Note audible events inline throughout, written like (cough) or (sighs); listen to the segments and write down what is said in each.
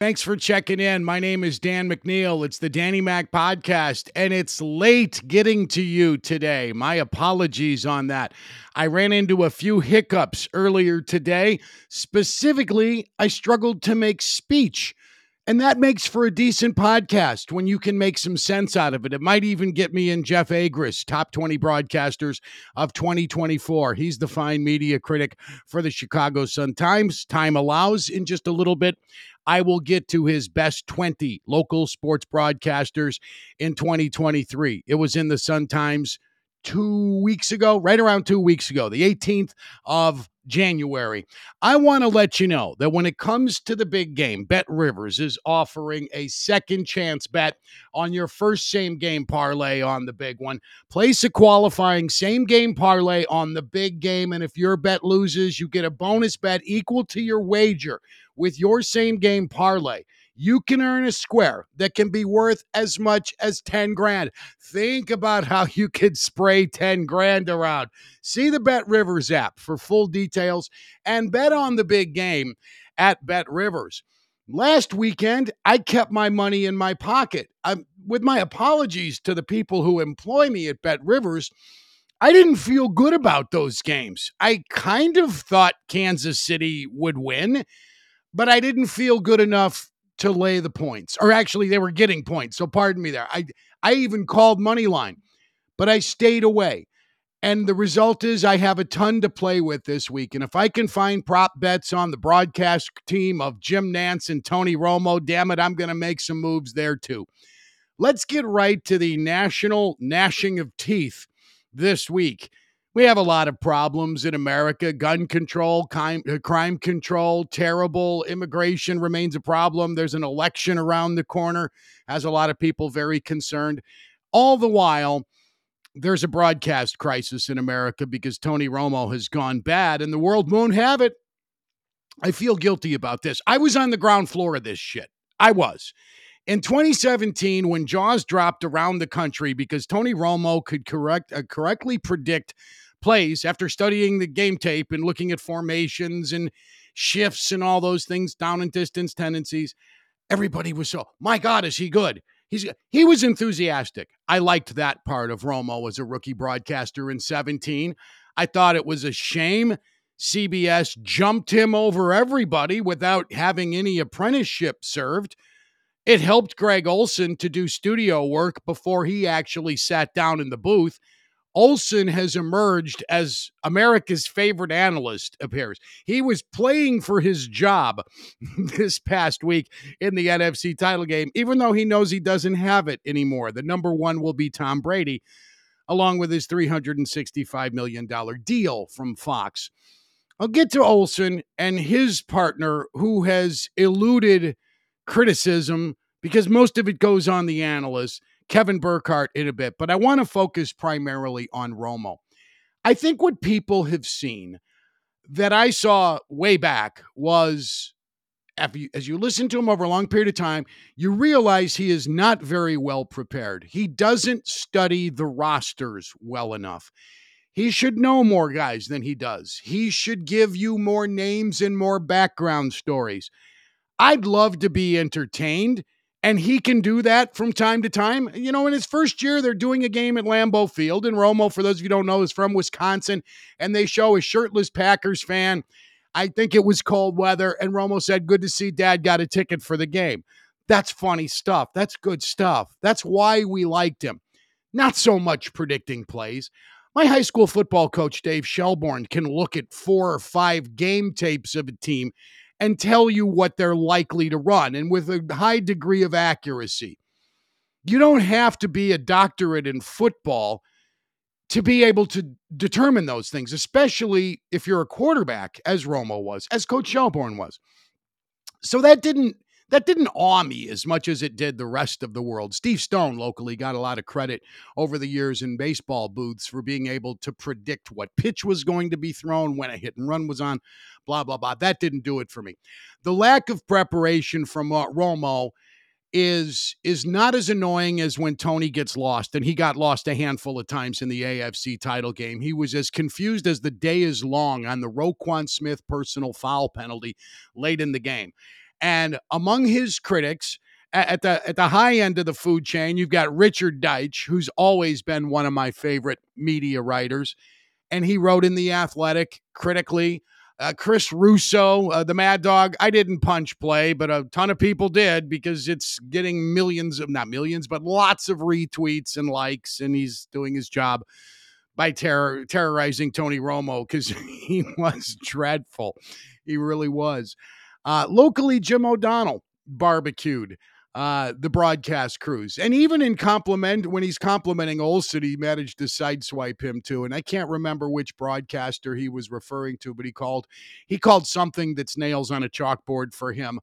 Thanks for checking in. My name is Dan McNeil. It's the Danny Mac podcast, and it's late getting to you today. My apologies on that. I ran into a few hiccups earlier today. Specifically, I struggled to make speech. And that makes for a decent podcast when you can make some sense out of it. It might even get me in Jeff Agrest, top 20 broadcasters of 2024. He's the fine media critic for the Chicago Sun Times. Time allows in just a little bit. I will get to his best 20 local sports broadcasters in 2023. It was in the Sun Times two weeks ago, right around two weeks ago, the 18th of January. I want to let you know that when it comes to the big game, Bet Rivers is offering a second chance bet on your first same game parlay on the big one. Place a qualifying same game parlay on the big game. And if your bet loses, you get a bonus bet equal to your wager with your same game parlay, you can earn a square that can be worth as much as 10 grand. Think about how you could spray 10 grand around. See the Bet Rivers app for full details and bet on the big game at Bet Rivers. Last weekend, I kept my money in my pocket. I'm, with my apologies to the people who employ me at Bet Rivers, I didn't feel good about those games. I kind of thought Kansas City would win but I didn't feel good enough to lay the points. Or actually, they were getting points. So pardon me there. I I even called money line, but I stayed away. And the result is I have a ton to play with this week. And if I can find prop bets on the broadcast team of Jim Nantz and Tony Romo, damn it, I'm going to make some moves there too. Let's get right to the national gnashing of teeth this week we have a lot of problems in America gun control, crime, uh, crime control, terrible. Immigration remains a problem. There's an election around the corner, has a lot of people very concerned. All the while, there's a broadcast crisis in America because Tony Romo has gone bad and the world won't have it. I feel guilty about this. I was on the ground floor of this shit. I was. In 2017, when Jaws dropped around the country because Tony Romo could correct uh, correctly predict plays after studying the game tape and looking at formations and shifts and all those things, down and distance tendencies, everybody was so, my God, is he good? He's he was enthusiastic. I liked that part of Romo as a rookie broadcaster in 17. I thought it was a shame CBS jumped him over everybody without having any apprenticeship served. It helped Greg Olsen to do studio work before he actually sat down in the booth Olsen has emerged as America's favorite analyst, appears. He was playing for his job (laughs) this past week in the NFC title game, even though he knows he doesn't have it anymore. The number one will be Tom Brady, along with his $365 million deal from Fox. I'll get to Olsen and his partner, who has eluded criticism because most of it goes on the analyst Kevin Burkhardt in a bit, but I want to focus primarily on Romo. I think what people have seen that I saw way back was you, as you listen to him over a long period of time, you realize he is not very well prepared. He doesn't study the rosters well enough. He should know more guys than he does. He should give you more names and more background stories. I'd love to be entertained and he can do that from time to time. You know, in his first year, they're doing a game at Lambeau Field, and Romo, for those of you don't know, is from Wisconsin, and they show a shirtless Packers fan. I think it was cold weather, and Romo said, Good to see dad got a ticket for the game. That's funny stuff. That's good stuff. That's why we liked him. Not so much predicting plays. My high school football coach, Dave Shelbourne, can look at four or five game tapes of a team and tell you what they're likely to run and with a high degree of accuracy. You don't have to be a doctorate in football to be able to determine those things, especially if you're a quarterback, as Romo was, as Coach Shelbourne was. So that didn't that didn't awe me as much as it did the rest of the world. Steve Stone locally got a lot of credit over the years in baseball booths for being able to predict what pitch was going to be thrown, when a hit and run was on, blah, blah, blah. That didn't do it for me. The lack of preparation from uh, Romo is is not as annoying as when Tony gets lost and he got lost a handful of times in the AFC title game. He was as confused as the day is long on the Roquan Smith personal foul penalty late in the game. And among his critics, at the at the high end of the food chain, you've got Richard Deitsch, who's always been one of my favorite media writers, and he wrote in the Athletic critically. Uh, Chris Russo, uh, the Mad Dog. I didn't punch play, but a ton of people did because it's getting millions of not millions, but lots of retweets and likes, and he's doing his job by terror terrorizing Tony Romo because (laughs) he was dreadful. He really was. Uh, locally, Jim O'Donnell barbecued uh, the broadcast crews. And even in compliment, when he's complimenting Olsen, he managed to sideswipe him too. And I can't remember which broadcaster he was referring to, but he called he called something that's nails on a chalkboard for him.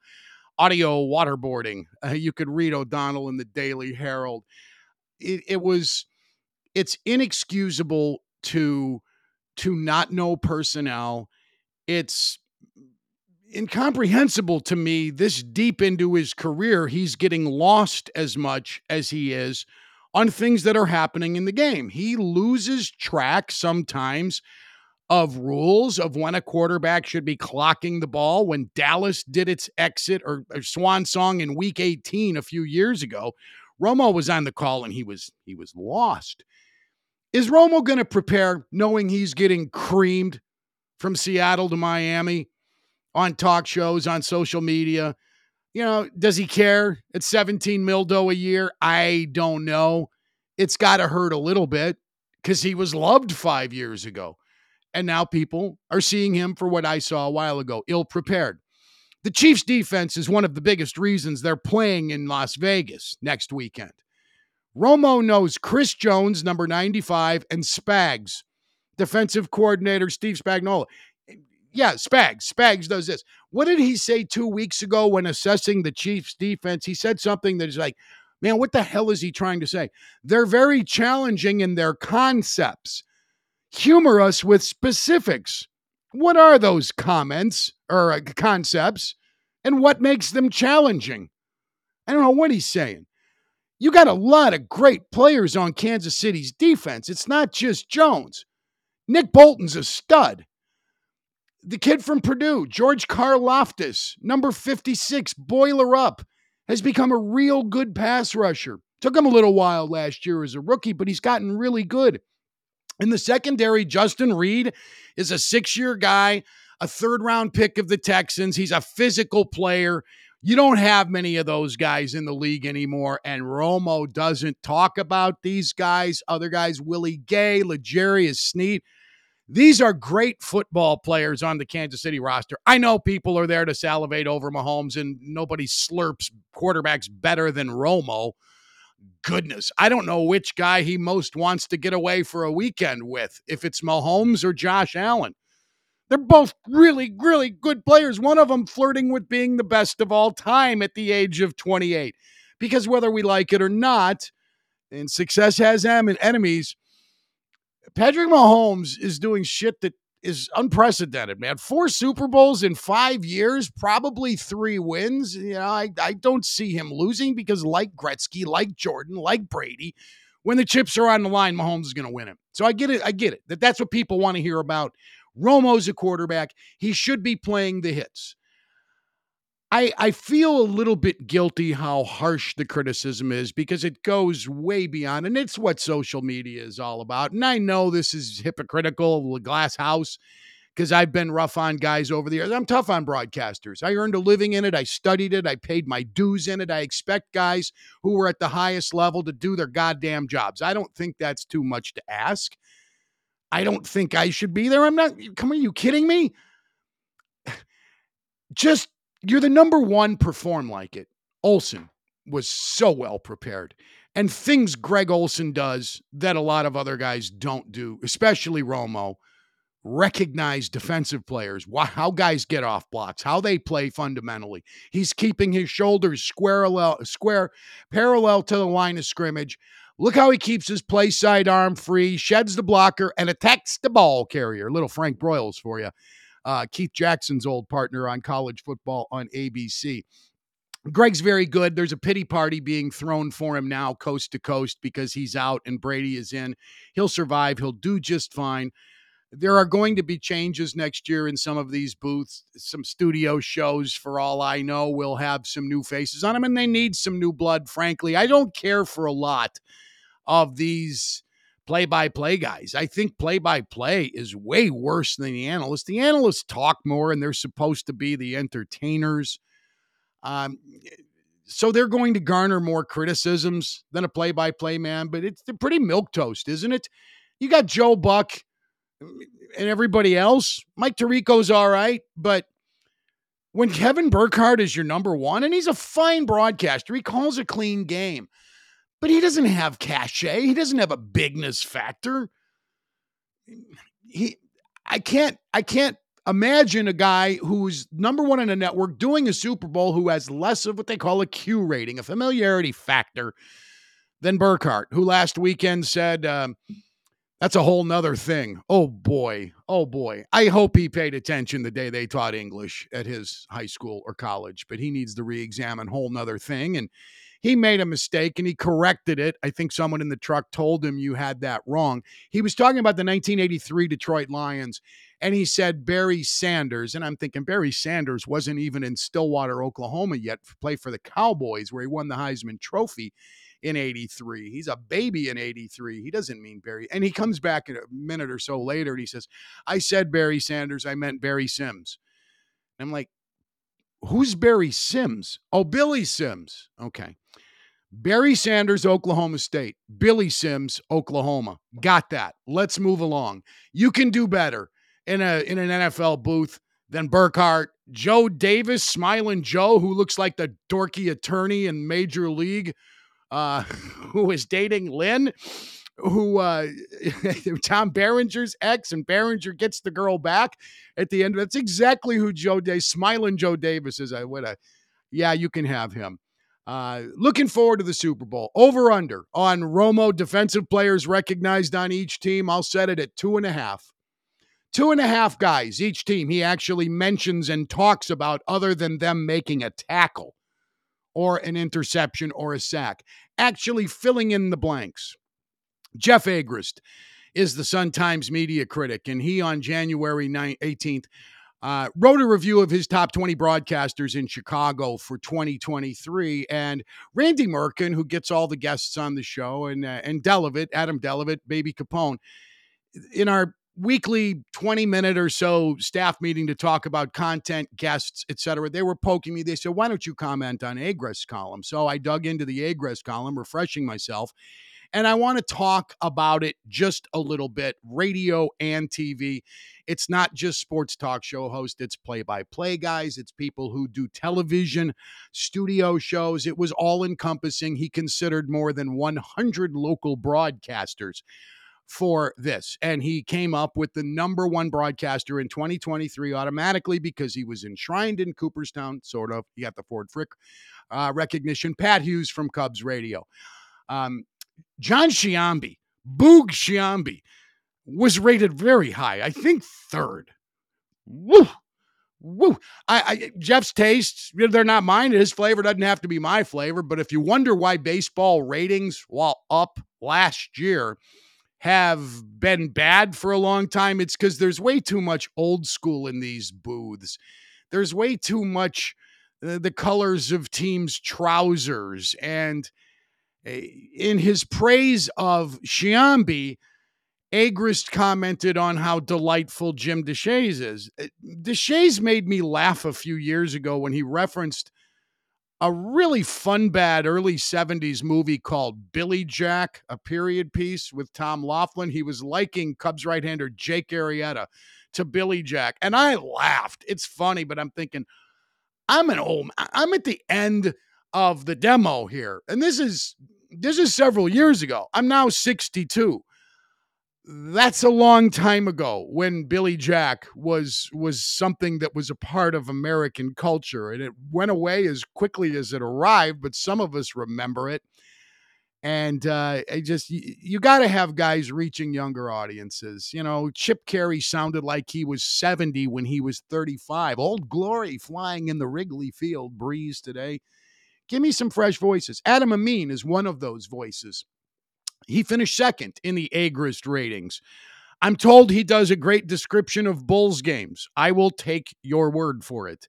Audio waterboarding. Uh, you could read O'Donnell in the Daily Herald. It, it was it's inexcusable to to not know personnel. It's incomprehensible to me this deep into his career he's getting lost as much as he is on things that are happening in the game. He loses track sometimes of rules of when a quarterback should be clocking the ball. When dallas did its exit or, or swan song in week 18 a few years ago romo was on the call and he was he was lost. Is romo going to prepare knowing he's getting creamed from seattle to miami on talk shows, on social media. You know, does he care? It's 17 mildo a year. I don't know. It's got to hurt a little bit because he was loved five years ago. And now people are seeing him for what I saw a while ago ill prepared. The Chiefs' defense is one of the biggest reasons they're playing in Las Vegas next weekend. Romo knows Chris Jones, number 95, and Spags, defensive coordinator Steve Spagnuolo yeah, Spags. Spags does this. What did he say two weeks ago when assessing the Chiefs' defense? He said something that is like, man, what the hell is he trying to say? They're very challenging in their concepts. Humor us with specifics. What are those comments or uh, concepts, and what makes them challenging? I don't know what he's saying. You got a lot of great players on Kansas City's defense. It's not just Jones. Nick Bolton's a stud the kid from Purdue, George Karlaftis, number 56, boiler up, has become a real good pass rusher. Took him a little while last year as a rookie, but he's gotten really good. In the secondary, Justin Reid is a six year guy, a third round pick of the Texans. He's a physical player. You don't have many of those guys in the league anymore. And Romo doesn't talk about these guys. Other guys, Willie Gay, L'Jarius Sneed. These are great football players on the Kansas City roster. I know people are there to salivate over Mahomes, and nobody slurps quarterbacks better than Romo. Goodness, I don't know which guy he most wants to get away for a weekend with, if it's Mahomes or Josh Allen. They're both really, really good players. One of them flirting with being the best of all time at the age of 28. Because whether we like it or not, and success has enemies, Patrick Mahomes is doing shit that is unprecedented, man. Four Super Bowls in five years, probably three wins. You know, I, I don't see him losing because, like Gretzky, like Jordan, like Brady, when the chips are on the line, Mahomes is going to win it. So I get it. I get it. That that's what people want to hear about. Romo's a quarterback. He should be playing the hits. I, I feel a little bit guilty how harsh the criticism is because it goes way beyond, and it's what social media is all about. And I know this is hypocritical, the glass house, because I've been rough on guys over the years. I'm tough on broadcasters. I earned a living in it. I studied it. I paid my dues in it. I expect guys who are at the highest level to do their goddamn jobs. I don't think that's too much to ask. I don't think I should be there. I'm not. Come on, are you kidding me? (sighs) just you're the number one, perform like it. Olsen was so well prepared. And things Greg Olsen does that a lot of other guys don't do, especially Romo, recognize defensive players, how guys get off blocks, how they play fundamentally. He's keeping his shoulders square, square parallel to the line of scrimmage. Look how he keeps his play side arm free, sheds the blocker, and attacks the ball carrier. Little Frank Broyles for you. Uh, Keith Jackson's old partner on college football on ABC. Greg's very good. There's a pity party being thrown for him now, coast to coast, because he's out and Brady is in. He'll survive. He'll do just fine. There are going to be changes next year in some of these booths, some studio shows, for all I know, will have some new faces on them, and they need some new blood, frankly. I don't care for a lot of these play by play guys. I think play by play is way worse than the analysts. The analysts talk more and they're supposed to be the entertainers. Um, so they're going to garner more criticisms than a play by play man, but it's pretty milk toast, isn't it? You got Joe Buck and everybody else. Mike Tirico's all right, but when Kevin Burkhardt is your number one, and he's a fine broadcaster, he calls a clean game, but he doesn't have cachet. He doesn't have a bigness factor. He, I can't, I can't imagine a guy who's number one in a network doing a Super Bowl who has less of what they call a Q rating, a familiarity factor, than Burkhardt, who last weekend said, um, that's a whole nother thing. Oh boy. Oh boy. I hope he paid attention the day they taught English at his high school or college, but he needs to re examine whole nother thing. And he made a mistake and he corrected it. I think someone in the truck told him you had that wrong. He was talking about the 1983 Detroit Lions and he said Barry Sanders. And I'm thinking Barry Sanders wasn't even in Stillwater, Oklahoma yet, play for the Cowboys where he won the Heisman Trophy in 83. He's a baby in 83. He doesn't mean Barry. And he comes back a minute or so later and he says, I said Barry Sanders, I meant Barry Sims. And I'm like, who's Barry Sims? Oh, Billy Sims. Okay. Barry Sanders, Oklahoma State. Billy Sims, Oklahoma. Got that. Let's move along. You can do better in a in an NFL booth than Burkhardt. Joe Davis, smiling Joe, who looks like the dorky attorney in Major League uh, (laughs) who is dating Lynn, who uh, (laughs) Tom Berenger's ex, and Berenger gets the girl back at the end. That's exactly who Joe Day, smiling Joe Davis is. I would, yeah, you can have him. Uh, looking forward to the Super Bowl. Over under on Romo defensive players recognized on each team. I'll set it at two and a half. Two and a half guys each team he actually mentions and talks about, other than them making a tackle or an interception or a sack, actually filling in the blanks. Jeff Agrest is the Sun Times media critic, and he on January 9, 18th uh, wrote a review of his top 20 broadcasters in Chicago for 2023. And Randy Merkin, who gets all the guests on the show, and uh, and Delavitt, Adam Delavitt, Baby Capone, in our weekly 20 minute or so staff meeting to talk about content, guests, etc. They were poking me. They said, why don't you comment on Agrest's column? So I dug into the Agrest column, refreshing myself. And I want to talk about it just a little bit radio and TV. It's not just sports talk show hosts, it's play by play guys, it's people who do television, studio shows. It was all encompassing. He considered more than 100 local broadcasters for this. And he came up with the number one broadcaster in 2023 automatically because he was enshrined in Cooperstown, sort of. He got the Ford Frick uh, recognition. Pat Hughes from Cubs Radio. Um, Jon Sciambi, Boog Sciambi, was rated very high. I think third. Woo! Woo! I, I, Jeff's tastes, they're not mine. His flavor doesn't have to be my flavor. But if you wonder why baseball ratings, while up last year, have been bad for a long time, it's because there's way too much old school in these booths. There's way too much uh, the colors of teams' trousers. And in his praise of Sciambi, Agrest commented on how delightful Jim Deshaies is. Uh, Deshaies made me laugh a few years ago when he referenced a really fun bad early 70s movie called Billy Jack, a period piece with Tom Laughlin. He was liking Cubs right-hander Jake Arrieta to Billy Jack. And I laughed. It's funny, but I'm thinking, I'm an old I'm at the end of the demo here. And this is this is several years ago. I'm now 62. That's a long time ago when Billy Jack was was something that was a part of American culture and it went away as quickly as it arrived, but some of us remember it. And uh, I just you, you got to have guys reaching younger audiences. You know, Chip Caray sounded like he was 70 when he was 35. Old Glory flying in the Wrigley Field breeze today. Give me some fresh voices. Adam Amin is one of those voices. He finished second in the Agrest ratings. I'm told he does a great description of Bulls games. I will take your word for it.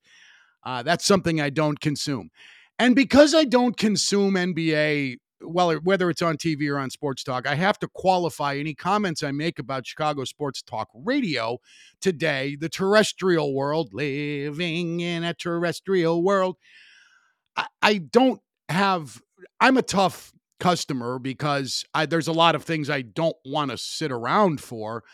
Uh, that's something I don't consume. And because I don't consume NBA well, whether it's on TV or on Sports Talk, I have to qualify any comments I make about Chicago Sports Talk Radio today, the terrestrial world, living in a terrestrial world. I, I don't have, I'm a tough customer because I, there's a lot of things I don't want to sit around for.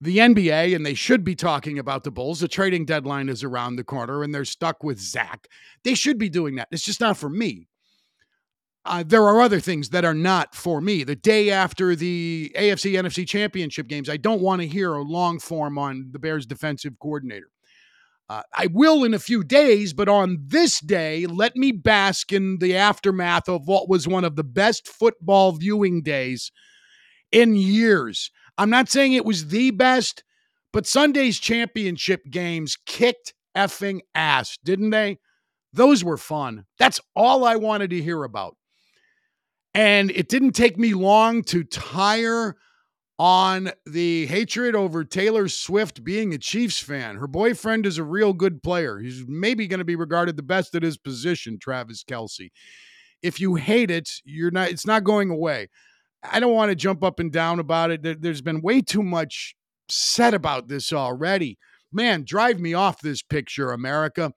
The NBA, and they should be talking about the Bulls. The trading deadline is around the corner and they're stuck with Zach. They should be doing that. It's just not for me uh, there are other things that are not for me. The day after the AFC NFC championship games, I don't want to hear a long form on the Bears defensive coordinator. Uh, I will in a few days, but on this day, let me bask in the aftermath of what was one of the best football viewing days in years. I'm not saying it was the best, but Sunday's championship games kicked effing ass, didn't they? Those were fun. That's all I wanted to hear about. And it didn't take me long to tire on the hatred over Taylor Swift being a Chiefs fan. Her boyfriend is a real good player. He's maybe going to be regarded the best at his position, Travis Kelce. If you hate it, you're not it's not going away. I don't want to jump up and down about it. There's been way too much said about this already. Man, drive me off this picture, America.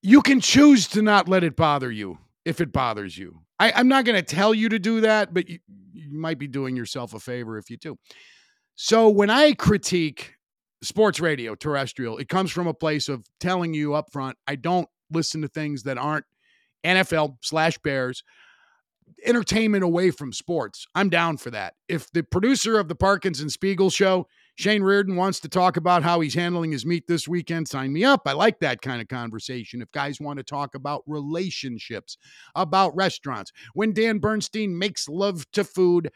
You can choose to not let it bother you if it bothers you. I, am not going to tell you to do that, but you, you might be doing yourself a favor if you do. So when I critique sports radio, terrestrial, it comes from a place of telling you up front, I don't listen to things that aren't NFL slash Bears entertainment away from sports. I'm down for that. If the producer of the Parkins and Spiegel show Shane Reardon wants to talk about how he's handling his meat this weekend. Sign me up. I like that kind of conversation. If guys want to talk about relationships, about restaurants, when Dan Bernstein makes love to food,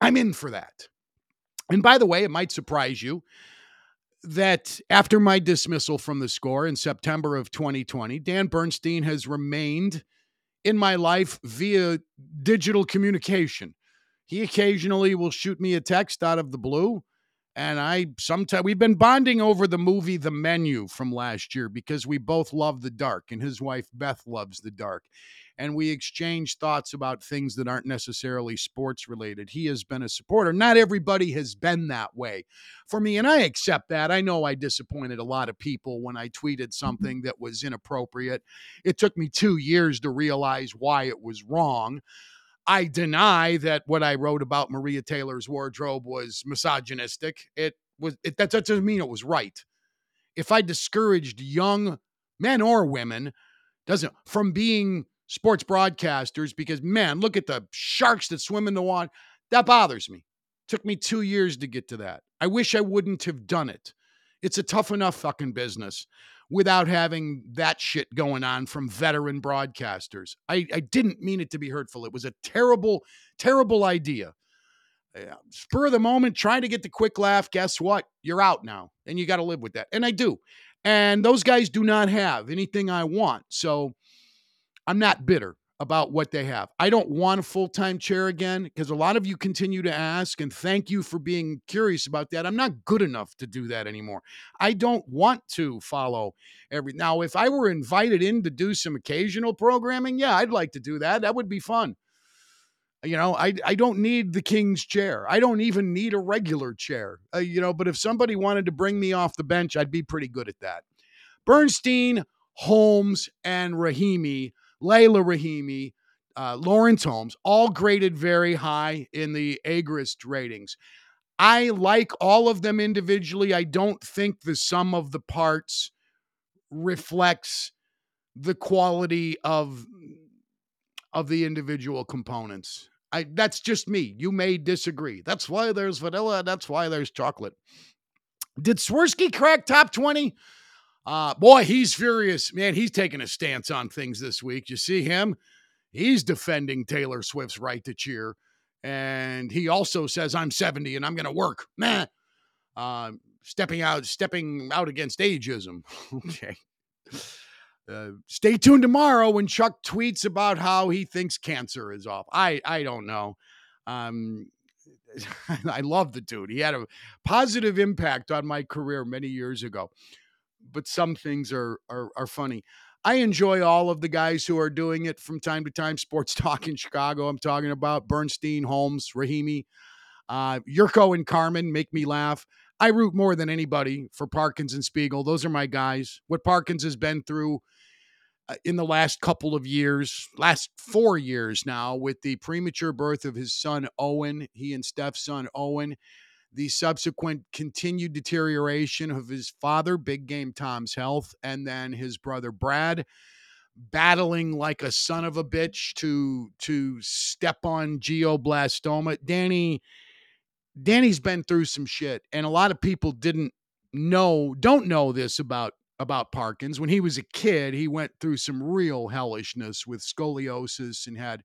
I'm in for that. And by the way, it might surprise you that after my dismissal from the score in September of 2020, Dan Bernstein has remained in my life via digital communication. He occasionally will shoot me a text out of the blue and I sometimes we've been bonding over the movie The Menu from last year because we both love the dark, and his wife Beth loves the dark. And we exchange thoughts about things that aren't necessarily sports related. He has been a supporter. Not everybody has been that way for me, and I accept that. I know I disappointed a lot of people when I tweeted mm-hmm. something that was inappropriate. It took me two years to realize why it was wrong. I deny that what I wrote about Maria Taylor's wardrobe was misogynistic. It was it, that doesn't mean it was right. If I discouraged young men or women, doesn't from being sports broadcasters because man, look at the sharks that swim in the water. That bothers me. Took me two years to get to that. I wish I wouldn't have done it. It's a tough enough fucking business without having that shit going on from veteran broadcasters. I, I didn't mean it to be hurtful. It was a terrible, terrible idea. Uh, spur of the moment, trying to get the quick laugh. Guess what? You're out now, and you got to live with that. And I do. And those guys do not have anything I want. So I'm not bitter about what they have. I don't want a full time chair again because a lot of you continue to ask, and thank you for being curious about that. I'm not good enough to do that anymore. I don't want to follow every. Now, if I were invited in to do some occasional programming, yeah, I'd like to do that. That would be fun. You know, I I don't need the king's chair. I don't even need a regular chair. Uh, you know, but if somebody wanted to bring me off the bench, I'd be pretty good at that. Bernstein, Holmes, and Rahimi Leila Rahimi, uh, Lawrence Holmes, all graded very high in the Agrest ratings. I like all of them individually. I don't think the sum of the parts reflects the quality of of the individual components. I that's just me. You may disagree. That's why there's vanilla, that's why there's chocolate. Did Swirsky crack top 20? Uh boy, he's furious. Man, he's taking a stance on things this week. You see him? He's defending Taylor Swift's right to cheer. And he also says, I'm 70 and I'm gonna work. Nah. Uh, stepping out, stepping out against ageism. (laughs) okay. Uh, stay tuned tomorrow when Chuck tweets about how he thinks cancer is off. I I don't know. Um, (laughs) I love the dude. He had a positive impact on my career many years ago. But some things are are, are funny. I enjoy all of the guys who are doing it from time to time. Sports (laughs) Talk in Chicago, I'm talking about Bernstein, Holmes, Rahimi, uh, Yurko, and Carmen make me laugh. I root more than anybody for Parkins and Spiegel. Those are my guys. What Parkins has been through uh, in the last couple of years, last four years now, with the premature birth of his son Owen, he and Steph's son Owen, the subsequent continued deterioration of his father, Big Game Tom's health, and then his brother Brad battling like a son of a bitch to to step on glioblastoma. Danny Danny's been through some shit and a lot of people didn't know don't know this about about Parkins. When he was a kid, he went through some real hellishness with scoliosis and had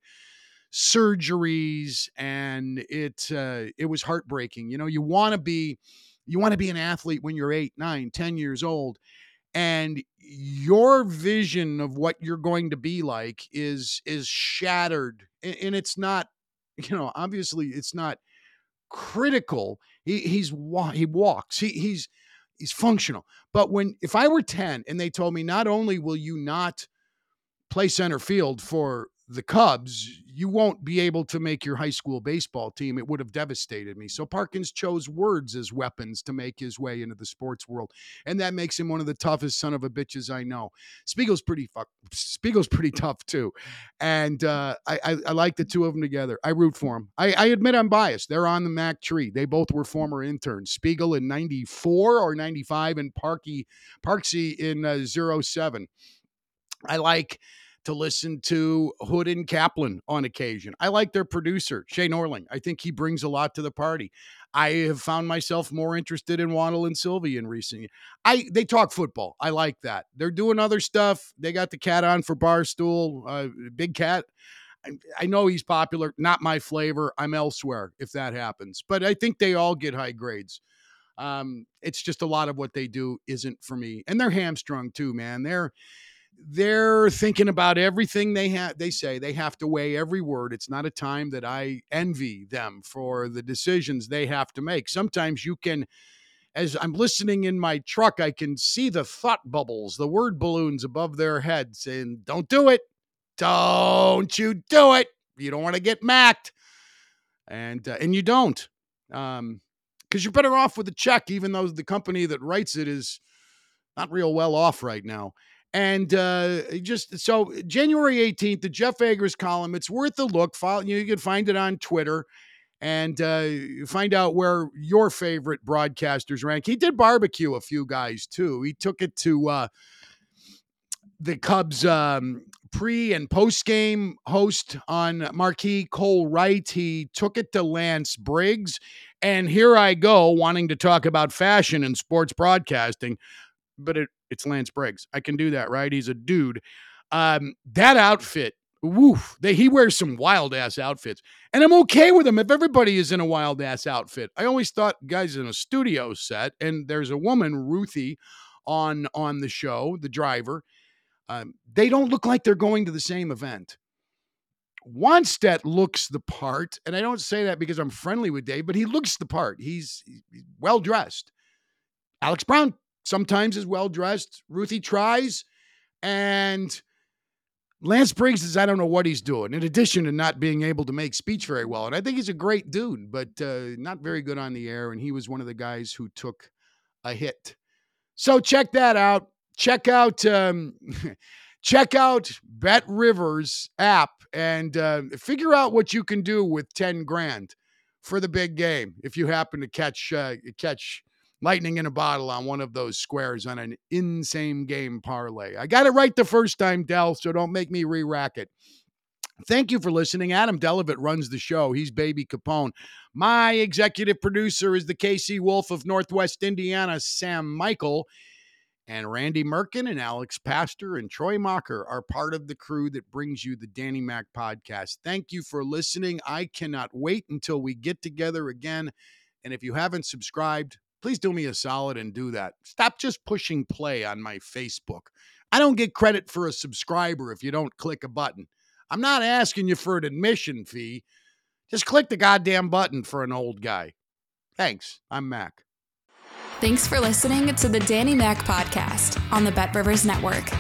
surgeries and it uh, it was heartbreaking. You know, you want to be you want to be an athlete when you're eight, nine, ten years old, and your vision of what you're going to be like is is shattered, and, it's not. You know, obviously, it's not critical. He, he's he walks. He, he's he's functional. But when if I were 10 and they told me not only will you not play center field for the Cubs, you won't be able to make your high school baseball team. It would have devastated me. So Parkins chose words as weapons to make his way into the sports world, and that makes him one of the toughest son of a bitches I know. Spiegel's pretty fuck. Spiegel's pretty tough too, and uh, I, I, I like the two of them together. I root for them. I, I admit I'm biased. They're on the Mac tree. They both were former interns. Spiegel in '94 or '95, and Parky Parksy in uh, 07. I like to listen to Hood and Kaplan on occasion. I like their producer, Shane Norling. I think he brings a lot to the party. I have found myself more interested in Waddle and Silvy in recent years. I they talk football. I like that. They're doing other stuff. They got the cat on for Barstool. Uh, Big Cat. I, I know he's popular. Not my flavor. I'm elsewhere if that happens. But I think they all get high grades. Um, it's just a lot of what they do isn't for me, and they're hamstrung too, man. They're they're thinking about everything they have they say they have to weigh every word. It's not a time that i envy them for the decisions they have to make. Sometimes you can as i'm listening in my truck i can see the thought bubbles the word balloons above their heads saying don't do it. Don't you do it. You don't want to get macked. And uh, and you don't um because you're better off with a check even though the company that writes it is not real well off right now and uh, just so January 18th, the Jeff Agrest column, it's worth a look. Follow, you can find it on Twitter and uh, find out where your favorite broadcasters rank. He did barbecue a few guys too. He took it to uh, the Cubs um, pre and post game host on Marquee Cole Wright. He took it to Lance Briggs. And here I go wanting to talk about fashion and sports broadcasting but it, it's Lance Briggs. I can do that, right? He's a dude. Um, that outfit, woof, they, he wears some wild ass outfits, and I'm okay with him if everybody is in a wild ass outfit. I always thought guys in a studio set, and there's a woman, Ruthie, on on the show, the driver. Um, they don't look like they're going to the same event. Wannstedt looks the part, and I don't say that because I'm friendly with Dave, but he looks the part. He's, he's well dressed. Alex Brown sometimes is well dressed. Ruthie tries, and Lance Briggs is I don't know what he's doing. In addition to not being able to make speech very well, and I think he's a great dude, but uh, not very good on the air. And he was one of the guys who took a hit. So check that out. Check out. Um, (laughs) check out Bet Rivers app and uh, figure out what you can do with ten grand for the big game if you happen to catch uh, catch lightning in a bottle on one of those squares on an insane game parlay. I got it right the first time, Dell, so don't make me re rack it. Thank you for listening. Adam Delavitt runs the show. He's Baby Capone. My executive producer is the KC Wolf of Northwest Indiana, Sam Michael. And Randy Merkin and Alex Pastor and Troy Mocker are part of the crew that brings you the Danny Mac podcast. Thank you for listening. I cannot wait until we get together again. And if you haven't subscribed, please do me a solid and do that. Stop just pushing play on my Facebook. I don't get credit for a subscriber if you don't click a button. I'm not asking you for an admission fee. Just click the goddamn button for an old guy. Thanks. I'm Mac. Thanks for listening to the Danny Mac podcast on the Bet Rivers Network.